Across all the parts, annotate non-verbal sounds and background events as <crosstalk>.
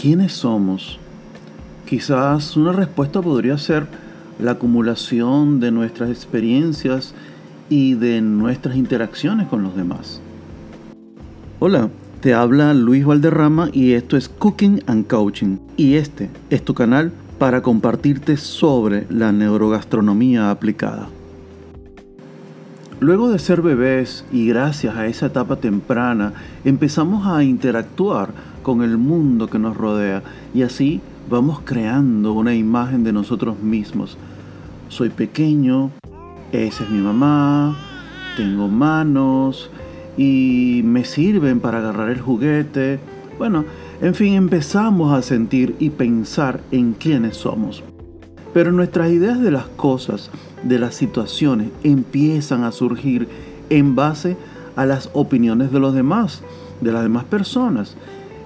¿quiénes somos? Quizás una respuesta podría ser la acumulación de nuestras experiencias y de nuestras interacciones con los demás. Hola, te habla Luis Valderrama y esto es Cooking and Coaching y este es tu canal para compartirte sobre la neurogastronomía aplicada. Luego de ser bebés y gracias a esa etapa temprana empezamos a interactuar con el mundo que nos rodea y así vamos creando una imagen de nosotros mismos. Soy pequeño, esa es mi mamá, tengo manos y me sirven para agarrar el juguete. Bueno, en fin, empezamos a sentir y pensar en quiénes somos. Pero nuestras ideas de las cosas, de las situaciones, empiezan a surgir en base a las opiniones de los demás, de las demás personas.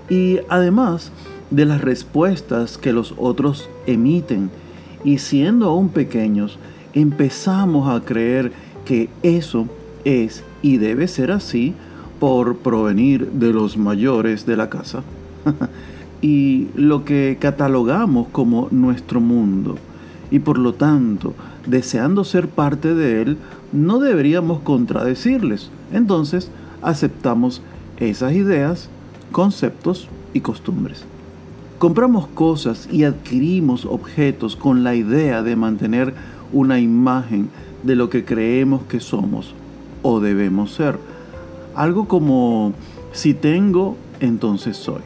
Y además de las respuestas que los otros emiten. Y siendo aún pequeños, empezamos a creer que eso es y debe ser así por provenir de los mayores de la casa. <laughs> y lo que catalogamos como nuestro mundo. Y por lo tanto, deseando ser parte de él, no deberíamos contradecirles. Entonces, aceptamos esas ideas, conceptos y costumbres. Compramos cosas y adquirimos objetos con la idea de mantener una imagen de lo que creemos que somos o debemos ser. Algo como, si tengo, entonces soy.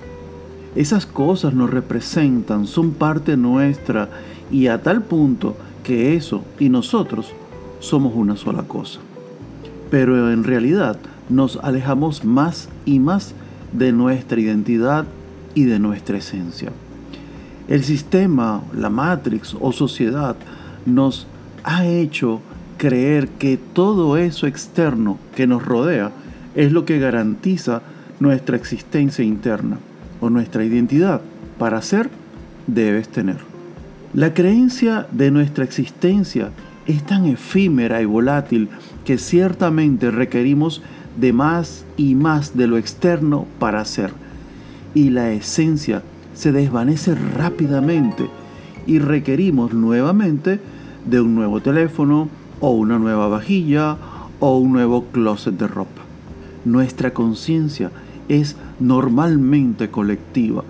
Esas cosas nos representan, son parte nuestra y a tal punto que eso y nosotros somos una sola cosa. Pero en realidad nos alejamos más y más de nuestra identidad y de nuestra esencia. El sistema, la matrix o sociedad nos ha hecho creer que todo eso externo que nos rodea es lo que garantiza nuestra existencia interna o nuestra identidad. Para ser, debes tener. La creencia de nuestra existencia es tan efímera y volátil que ciertamente requerimos de más y más de lo externo para ser. Y la esencia se desvanece rápidamente y requerimos nuevamente de un nuevo teléfono o una nueva vajilla o un nuevo closet de ropa. Nuestra conciencia es normalmente colectiva.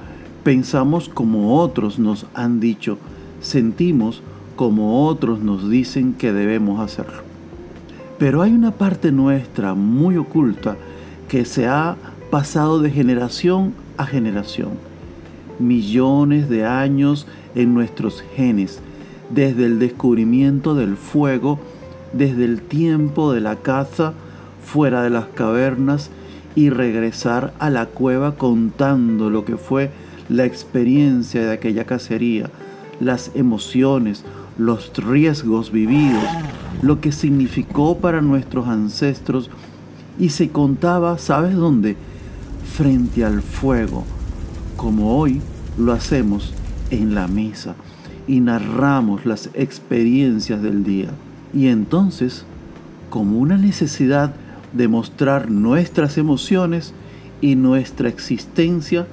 Pensamos como otros nos han dicho, sentimos como otros nos dicen que debemos hacerlo. Pero hay una parte nuestra muy oculta que se ha pasado de generación a generación. Millones de años en nuestros genes, desde el descubrimiento del fuego, desde el tiempo de la caza fuera de las cavernas y regresar a la cueva contando lo que fue la experiencia de aquella cacería, las emociones, los riesgos vividos, lo que significó para nuestros ancestros y se contaba, ¿sabes dónde? Frente al fuego, como hoy lo hacemos en la mesa y narramos las experiencias del día. Y entonces, como una necesidad de mostrar nuestras emociones y nuestra existencia,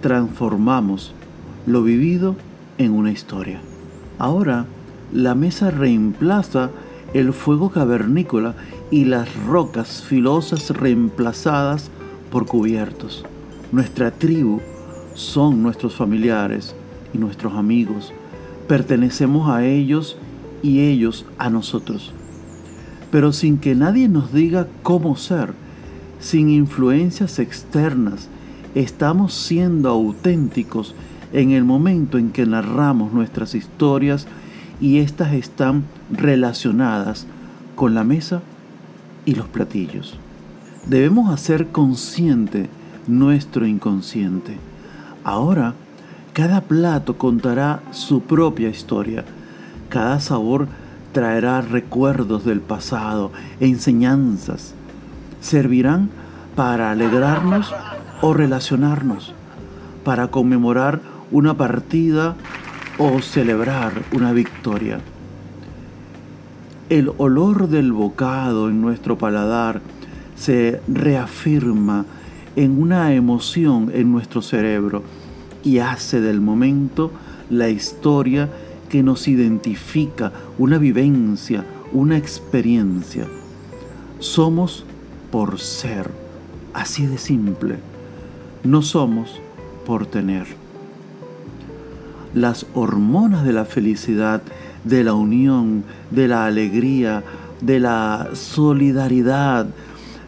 transformamos lo vivido en una historia. Ahora, la mesa reemplaza el fuego cavernícola y las rocas filosas reemplazadas por cubiertos. Nuestra tribu son nuestros familiares y nuestros amigos. Pertenecemos a ellos y ellos a nosotros pero sin que nadie nos diga cómo ser, sin influencias externas, estamos siendo auténticos en el momento en que narramos nuestras historias y éstas están relacionadas con la mesa y los platillos. Debemos hacer consciente nuestro inconsciente. Ahora, cada plato contará su propia historia. Cada sabor traerá recuerdos del pasado, enseñanzas. Servirán para alegrarnos o relacionarnos, para conmemorar una partida o celebrar una victoria. El olor del bocado en nuestro paladar se reafirma en una emoción en nuestro cerebro y hace del momento la historia que nos identifica, una vivencia, una experiencia. Somos por ser, así de simple. No somos por tener. Las hormonas de la felicidad, de la unión, de la alegría, de la solidaridad,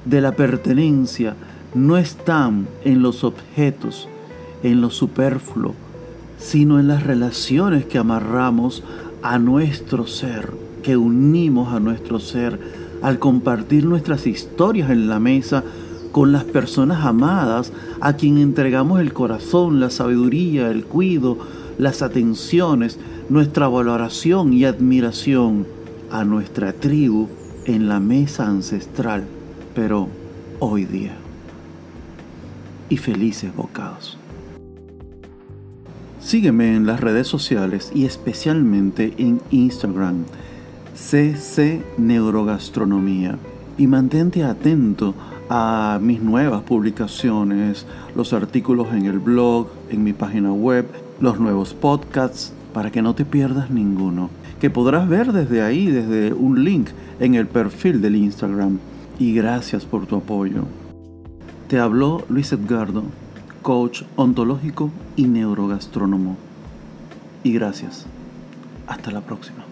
de la pertenencia, no están en los objetos, en lo superfluo, sino en las relaciones que amarramos a nuestro ser, que unimos a nuestro ser al compartir nuestras historias en la mesa con las personas amadas a quien entregamos el corazón, la sabiduría, el cuido, las atenciones, nuestra valoración y admiración a nuestra tribu en la mesa ancestral, pero hoy día. Y felices bocados. Sígueme en las redes sociales y especialmente en Instagram, CC Neurogastronomía. Y mantente atento a mis nuevas publicaciones, los artículos en el blog, en mi página web, los nuevos podcasts, para que no te pierdas ninguno, que podrás ver desde ahí, desde un link en el perfil del Instagram. Y gracias por tu apoyo. Te habló Luis Edgardo coach ontológico y neurogastrónomo. Y gracias. Hasta la próxima.